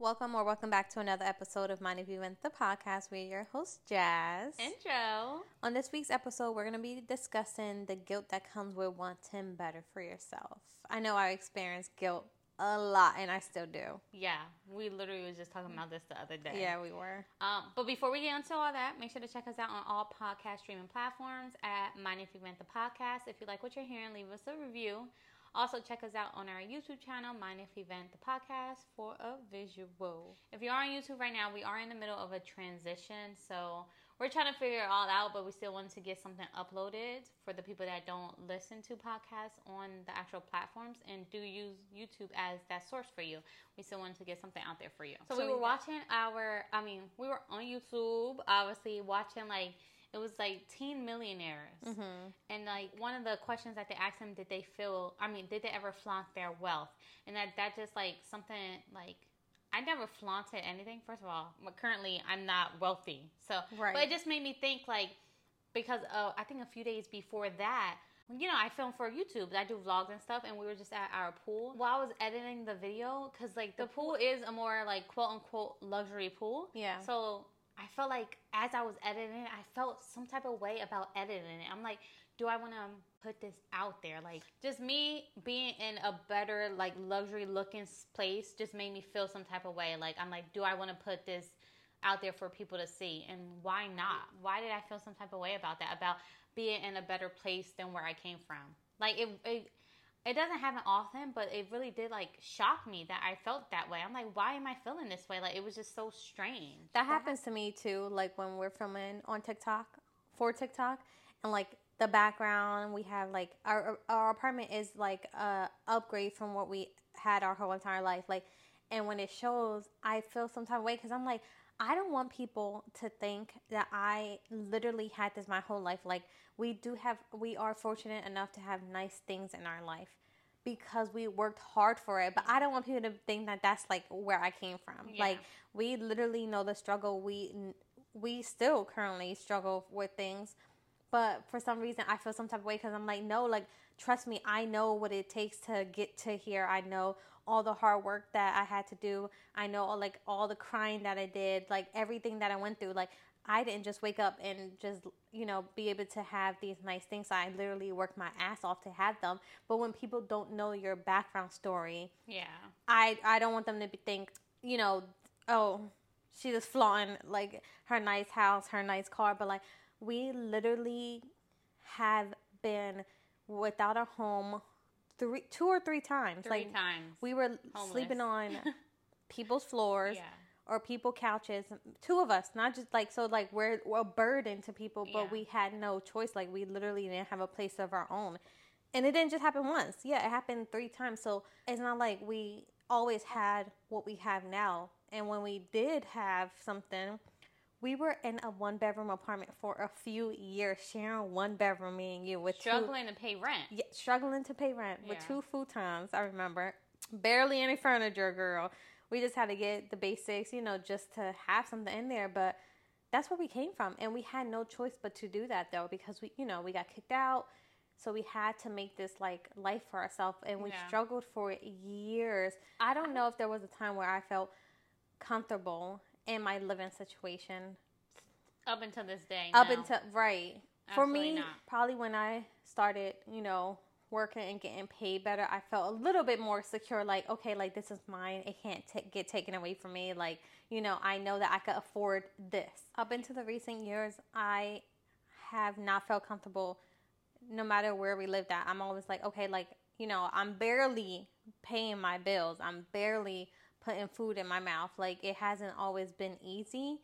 Welcome or welcome back to another episode of Mind If We Vent the podcast. We're your host, Jazz. And Joe. On this week's episode, we're going to be discussing the guilt that comes with wanting better for yourself. I know I experienced guilt a lot, and I still do. Yeah, we literally was just talking about this the other day. Yeah, we were. Um, but before we get into all that, make sure to check us out on all podcast streaming platforms at Mind If We Vent the podcast. If you like what you're hearing, leave us a review. Also, check us out on our YouTube channel, Mind If We Vent the Podcast, for a visual. If you are on YouTube right now, we are in the middle of a transition, so we're trying to figure it all out, but we still want to get something uploaded for the people that don't listen to podcasts on the actual platforms and do use YouTube as that source for you. We still want to get something out there for you. So, so we were watching our, I mean, we were on YouTube, obviously, watching like it was like teen millionaires mm-hmm. and like one of the questions that they asked him did they feel i mean did they ever flaunt their wealth and that that just like something like i never flaunted anything first of all but currently i'm not wealthy so right. but it just made me think like because uh, i think a few days before that you know, I film for YouTube. I do vlogs and stuff, and we were just at our pool while I was editing the video because, like, the pool is a more like quote unquote luxury pool. Yeah. So I felt like as I was editing it, I felt some type of way about editing it. I'm like, do I want to put this out there? Like, just me being in a better, like, luxury looking place just made me feel some type of way. Like, I'm like, do I want to put this out there for people to see? And why not? Why did I feel some type of way about that? About being in a better place than where I came from? Like, it, it it doesn't happen often, but it really did like shock me that I felt that way. I'm like, why am I feeling this way? Like it was just so strange. That, that happens to me too. Like when we're filming on TikTok for TikTok, and like the background we have like our our apartment is like a upgrade from what we had our whole entire life. Like, and when it shows, I feel some type of way because I'm like, I don't want people to think that I literally had this my whole life. Like we do have, we are fortunate enough to have nice things in our life because we worked hard for it. But I don't want people to think that that's like where I came from. Yeah. Like we literally know the struggle. We we still currently struggle with things, but for some reason I feel some type of way because I'm like, no, like trust me, I know what it takes to get to here. I know all the hard work that I had to do. I know like all the crying that I did, like everything that I went through. Like I didn't just wake up and just you know be able to have these nice things. I literally worked my ass off to have them. But when people don't know your background story, yeah, I I don't want them to be, think you know oh she just flaunting like her nice house, her nice car, but like we literally have been without a home three, two or three times. Three like times. We were Homeless. sleeping on people's floors. Yeah. Or people couches, two of us, not just like so. Like we're, we're a burden to people, but yeah. we had no choice. Like we literally didn't have a place of our own, and it didn't just happen once. Yeah, it happened three times. So it's not like we always had what we have now. And when we did have something, we were in a one bedroom apartment for a few years, sharing one bedroom, me and you, with struggling two, to pay rent. Yeah, struggling to pay rent yeah. with two futons. I remember barely any furniture, girl. We just had to get the basics, you know, just to have something in there. But that's where we came from, and we had no choice but to do that though, because we, you know, we got kicked out. So we had to make this like life for ourselves, and we yeah. struggled for years. I don't know if there was a time where I felt comfortable in my living situation. Up until this day. Up until right. Absolutely For me, not. probably when I started, you know, working and getting paid better, I felt a little bit more secure. Like, okay, like this is mine. It can't t- get taken away from me. Like, you know, I know that I could afford this. Up into the recent years, I have not felt comfortable no matter where we lived at. I'm always like, okay, like, you know, I'm barely paying my bills. I'm barely putting food in my mouth. Like it hasn't always been easy.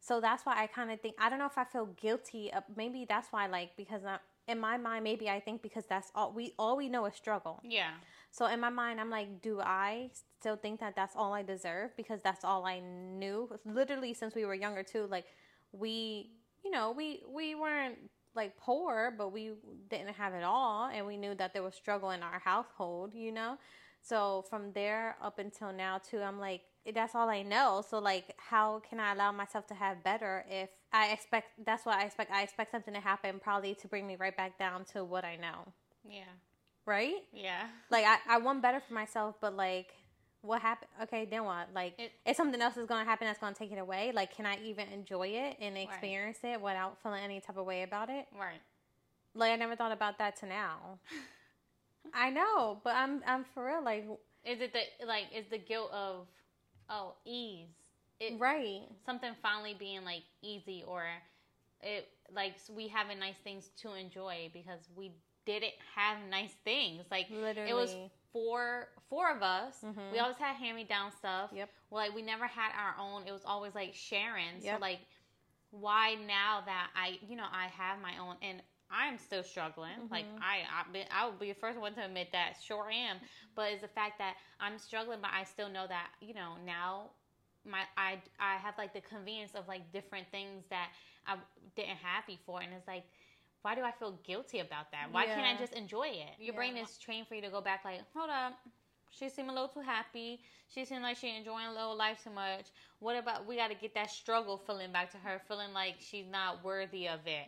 So that's why I kind of think I don't know if I feel guilty. maybe that's why like because I, in my mind maybe I think because that's all we all we know is struggle. Yeah. So in my mind I'm like do I still think that that's all I deserve because that's all I knew literally since we were younger too like we you know we we weren't like poor but we didn't have it all and we knew that there was struggle in our household, you know? So from there up until now too, I'm like, that's all I know. So like, how can I allow myself to have better if I expect? That's what I expect. I expect something to happen, probably to bring me right back down to what I know. Yeah. Right. Yeah. Like I, I want better for myself, but like what happened? Okay, then what? Like, It- if something else is going to happen that's going to take it away, like, can I even enjoy it and experience it without feeling any type of way about it? Right. Like, I never thought about that to now. I know, but I'm I'm for real. Like, Is it the like is the guilt of oh ease? It right? something finally being like easy or it like we having nice things to enjoy because we didn't have nice things. Like Literally. it was four four of us. Mhm. We always had hand me down stuff. Yep. Like we never had our own. It was always like sharing. So like why now that I you know I have my own and I'm still struggling. Like Mhm. I I, be, I will be the first one to admit that. Sure am. But it's the fact that I'm struggling, but I still know that you know now my I I have like the convenience of like different things that I didn't have before, and it's like. Why do I feel guilty about that? Why can't I just enjoy it? Your brain is trained for you to go back like, hold up, she seemed a little too happy. She seemed like she enjoying a little life too much. What about we got to get that struggle feeling back to her, feeling like she's not worthy of it.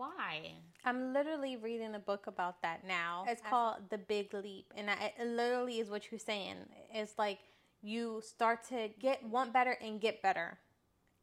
Why? I'm literally reading a book about that now. It's called The Big Leap, and I, it literally is what you're saying. It's like you start to get want better and get better,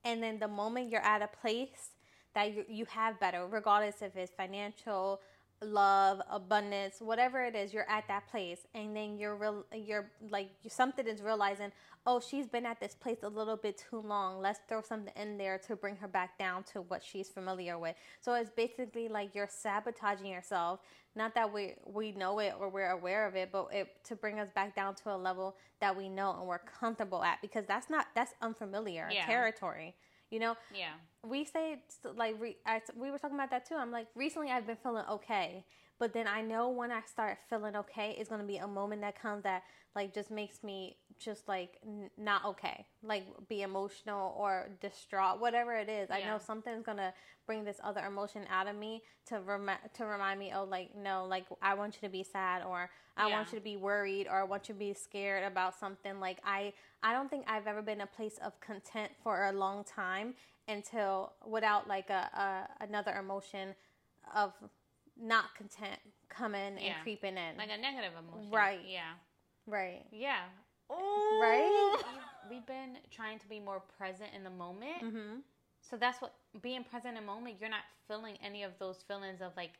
and then the moment you're at a place that you you have better, regardless if it's financial, love, abundance, whatever it is, you're at that place, and then you're real, you're like something is realizing, oh, she's been at this place a little bit too long. Let's throw something in there to bring her back down to what she's familiar with. So it's basically like you're sabotaging yourself. Not that we we know it or we're aware of it, but it to bring us back down to a level that we know and we're comfortable at because that's not that's unfamiliar Yeah. territory. You know, Yeah. we say like re, I, we were talking about that too. I'm like recently I've been feeling okay, but then I know when I start feeling okay, it's gonna be a moment that comes that like just makes me just like n- not okay, like be emotional or distraught, whatever it is. I know something's gonna bring this other emotion out of me to remi- to remind me, oh, like no, like I want you to be sad or I Yeah. want you to be worried or I want you to be scared about something. Like I I don't think I've ever been a place of content for a long time until without like a, a another emotion of not content coming Yeah. and creeping in. Like a negative emotion. Right. Yeah. right. Yeah. Right? We've been trying to be more present in the moment. Mm-hmm. So that's what being present in the moment, you're not feeling any of those feelings of like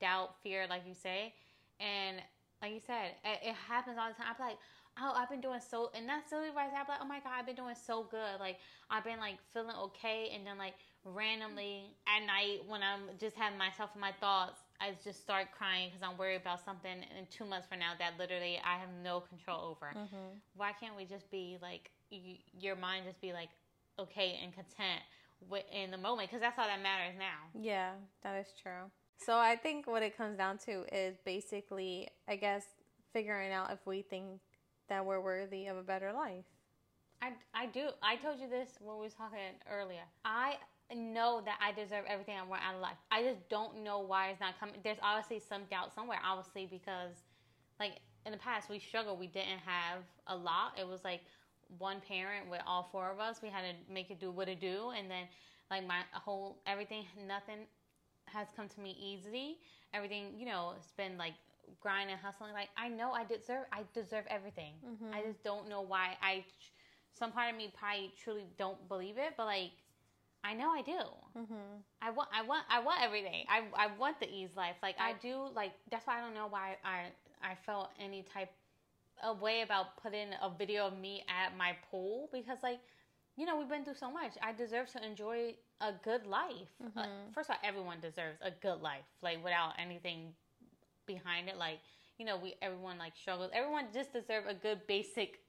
doubt, fear, like you say. And like you said, it, it happens all the time. I'm like, oh, I've been doing so, and that's silly right there. I'm like, oh my God, I've been doing so good. Like, I've been like feeling okay. And then, like, randomly at night when I'm just having myself and my thoughts, I just start crying because I'm worried about something in two months from now that literally I have no control over. Mm-hmm. Why can't we just be like, y- your mind just be like, okay and content in the moment? Because that's all that matters now. Yeah, that is true. So I think what it comes down to is basically, I guess, figuring out if we think that we're worthy of a better life. I, I do. I told you this when we was talking earlier. I know that I deserve everything I want out of life. I just don't know why it's not coming. There's obviously some doubt somewhere, obviously, because like in the past we struggled. We didn't have a lot. It was like one parent with all four of us. We had to make it do what it do, and then like my whole everything, nothing has come to me easy. Everything, you know, it's been like grinding, hustling. Like I know I deserve. I deserve everything. Mm-hmm. I just don't know why. I some part of me probably truly don't believe it, but like I know I do. Mm-hmm. I want, I want, I want everything. I, I want the ease life. Like I do. Like that's why I don't know why I, I felt any type of way about putting a video of me at my pool because like, you know, we've been through so much. I deserve to enjoy a good life. Like, Mhm. first of all, everyone deserves a good life, like without anything behind it. Like, you know, we everyone like struggles. Everyone just deserve a good basic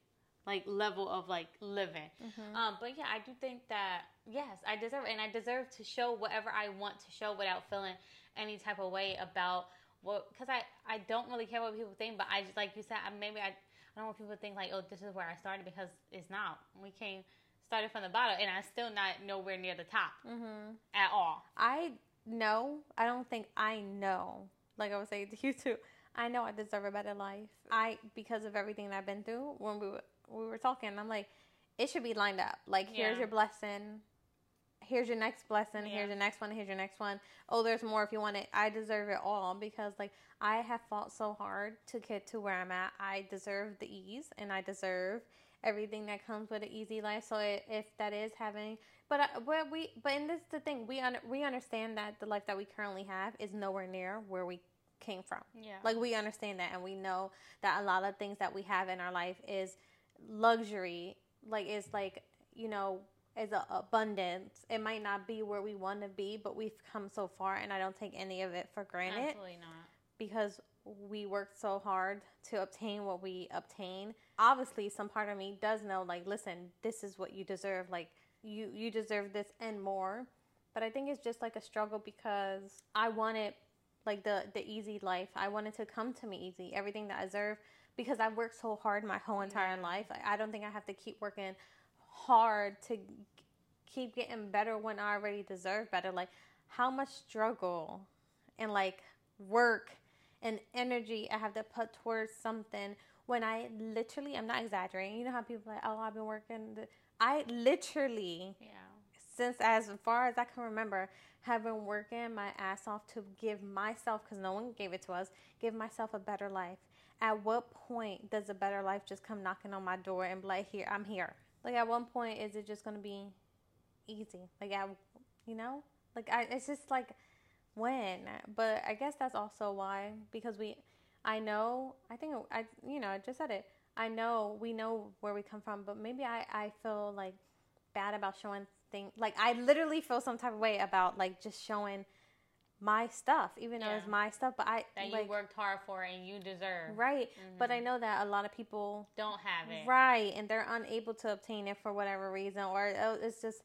like level of like living. Mm-hmm. Um, but yeah, I do think that yes, I deserve it, and I deserve to show whatever I want to show without feeling any type of way about what. Because I I don't really care what people think, but I just like you said, I, maybe I I don't want people to think like, oh, this is where I started because it's not. We came started from the bottom, and I'm still not nowhere near the top Mm-hmm. at all. I know. I don't think I know. Like I was saying to you too. I know I deserve a better life. I because of everything that I've been through. When we were we were talking, I'm like, it should be lined up. Like here's Yeah. your blessing. here's your next blessing, Yeah. here's your next one, here's your next one. Oh, there's more if you want it. I deserve it all because like I have fought so hard to get to where I'm at. I deserve the ease and I deserve everything that comes with an easy life. So if that is having, but I, but we, but in this the thing we un, we understand that the life that we currently have is nowhere near where we came from. Yeah. Like we understand that and we know that a lot of things that we have in our life is luxury. Like it's like, you know, is a abundance. It might not be where we want to be, but we've come so far and I don't take any of it for granted Absolutely not. because we worked so hard to obtain what we obtain. Obviously, some part of me does know like listen, this is what you deserve. Like you you deserve this and more. But I think it's just like a struggle because I wanted like the the easy life. I wanted to come to me easy. Everything that I deserve because I've worked so hard my whole entire Yeah. life. I, I don't think I have to keep working hard to g- keep getting better when I already deserve better. Like how much struggle and like work and energy I have to put towards something when I literally, I'm not exaggerating. You know how people are like, oh, I've been working. th-" I literally, Yeah. since as far as I can remember, have been working my ass off to give myself, because no one gave it to us, give myself a better life. At what point does a better life just come knocking on my door and be like, here, I'm here? Like, at one point, is it just going to be easy? Like, I, you know? Like, I, it's just like, when? But I guess that's also why, because we, I know, I think, I, you know, I just said it. I know, we know where we come from, but maybe I, I feel like bad about showing things. Like, I literally feel some type of way about, like, just showing my stuff, even though it's my stuff, but I, That like, you worked hard for and you deserve. right. But I Mhm. know that a lot of people Don't have it. Right, and they're unable to obtain it for whatever reason, or uh, it's just,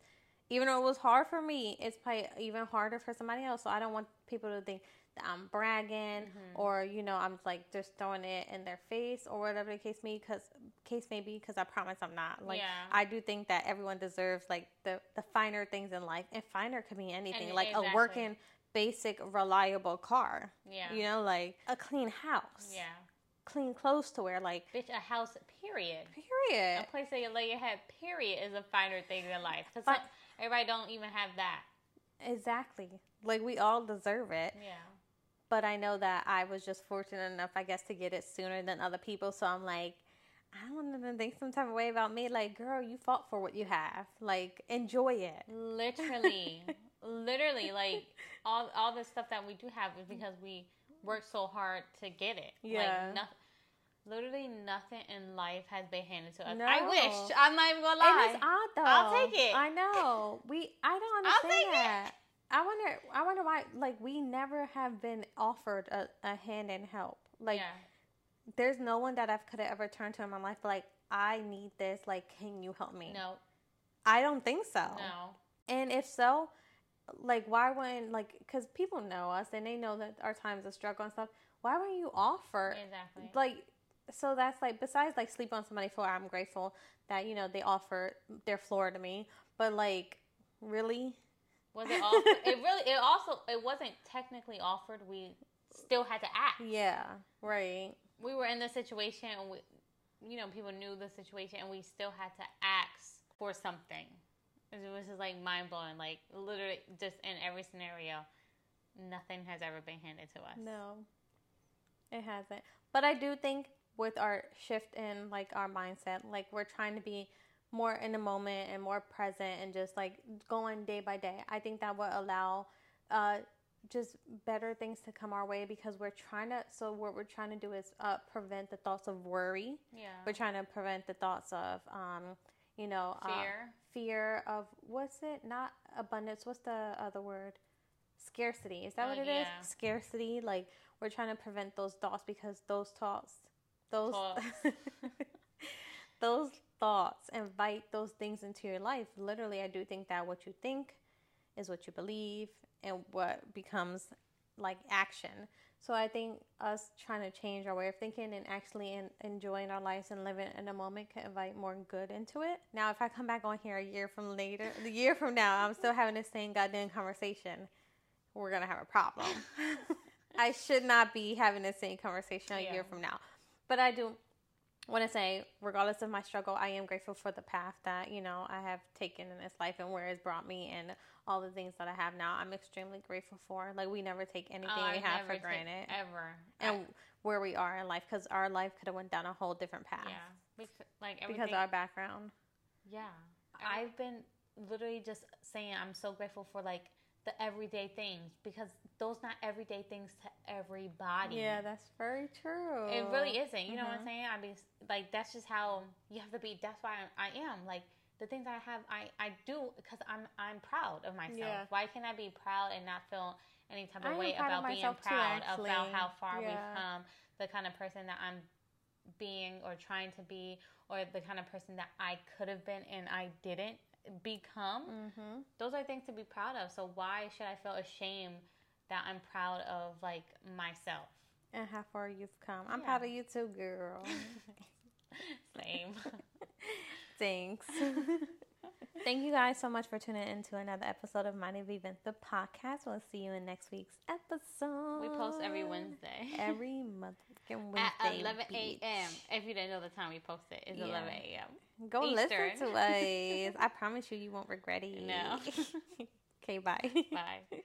even though it was hard for me, it's probably even harder for somebody else. So I don't want people to think that I'm bragging, Mhm. or you know, I'm like just throwing it in their face, or whatever the case may, because case may be. Because I promise I'm not. Like Yeah. I do think that everyone deserves like the the finer things in life, and finer could be anything, And- like exactly. a working, basic, reliable car. Yeah. You know, like a clean house, Yeah. clean clothes to wear, like Bitch, a house, period. period. A place that you lay your head, period, is a finer thing in life. Because But- everybody don't even have that. Exactly. Like we all deserve it. Yeah. But I know that I was just fortunate enough, I guess, to get it sooner than other people. So I'm like, I don't to think some type of way about me. Like, girl, you fought for what you have. Like, enjoy it. Literally. literally. Like, all, all the stuff that we do have is because we worked so hard to get it. Yeah. Like, nothing. Literally nothing in life has been handed to us. No. I wish. I'm not even gonna lie. it's odd though. I'll take it. I know. We. I don't understand take it. that. I wonder. I wonder why. Like, we never have been offered a, a hand in help. Like, yeah. there's no one that I've could have ever turned to in my life. Like, I need this. Like, can you help me? No. I don't think so. No. And if so, like, why wouldn't, like, because people know us and they know that our times of struggle and stuff. Why wouldn't you offer? Exactly. Like, so that's like, besides like sleep on somebody's floor, I'm grateful that, you know, they offer their floor to me. But, like, really? Was it offered? it really. It also. It wasn't technically offered. We still had to act. Yeah, right. We were in the situation, and we, you know, people knew the situation, and we still had to ask for something. It was just like mind blowing. Like literally, just in every scenario, nothing has ever been handed to us. No, it hasn't. But I do think with our shift in like our mindset, like we're trying to be more in the moment and more present and just like going day by day. I think that would allow uh, just better things to come our way because we're trying to. So what we're trying to do is uh, prevent the thoughts of worry. Yeah. We're trying to prevent the thoughts of, um, you know, uh, Fear. fear of what's it? Not abundance. What's the other word? Scarcity. Is that Uh, what it is? yeah. Scarcity. Like we're trying to prevent those thoughts because those thoughts, those, Thoughts. those thoughts invite those things into your life. Literally, I do think that what you think is what you believe, and what becomes like action. So I think us trying to change our way of thinking and actually in, enjoying our lives and living in a moment can invite more good into it. Now, if I come back on here a year from later, the year from now, I'm still having the same goddamn conversation, we're gonna have a problem. I should not be having the same conversation a Yeah. year from now, but I do. Want to say, regardless of my struggle, I am grateful for the path that, you know, I have taken in this life and where it's brought me and all the things that I have now. I'm extremely grateful for. Like, we never take anything Oh, we I have for granted. ever. And where we are in life, because our life could have went down a whole different path. Yeah, because, like Because everything. of our background. Yeah. I've been literally just saying I'm so grateful for like the everyday things because those not everyday things to everybody. Yeah, that's very true. It really isn't. You know what. I'm mm-hmm. saying? I mean, like that's just how you have to be. That's why I, I am like the things I have. I I do because I'm I'm proud of myself. Yeah. Why can't I be proud and not feel any type of am way proud of about being too, proud actually. about how far we've come, the kind of person that I'm being or trying to be, or the kind of person that I could have been and I didn't become Mm-hmm. those are things to be proud of. So why should I feel ashamed that I'm proud of like myself? And how far you've come. I'm Yeah. proud of you too, girl. Same. Thanks. Thank you guys so much for tuning in to another episode of Mind If We Vent, the podcast. We'll see you in next week's episode. we post every Wednesday. Every motherfucking Wednesday. At 11 a.m. If you didn't know the time we post it, it's Yeah. 11 a.m. Go Eastern. listen to us. I promise you, you won't regret it. No. okay, bye. Bye.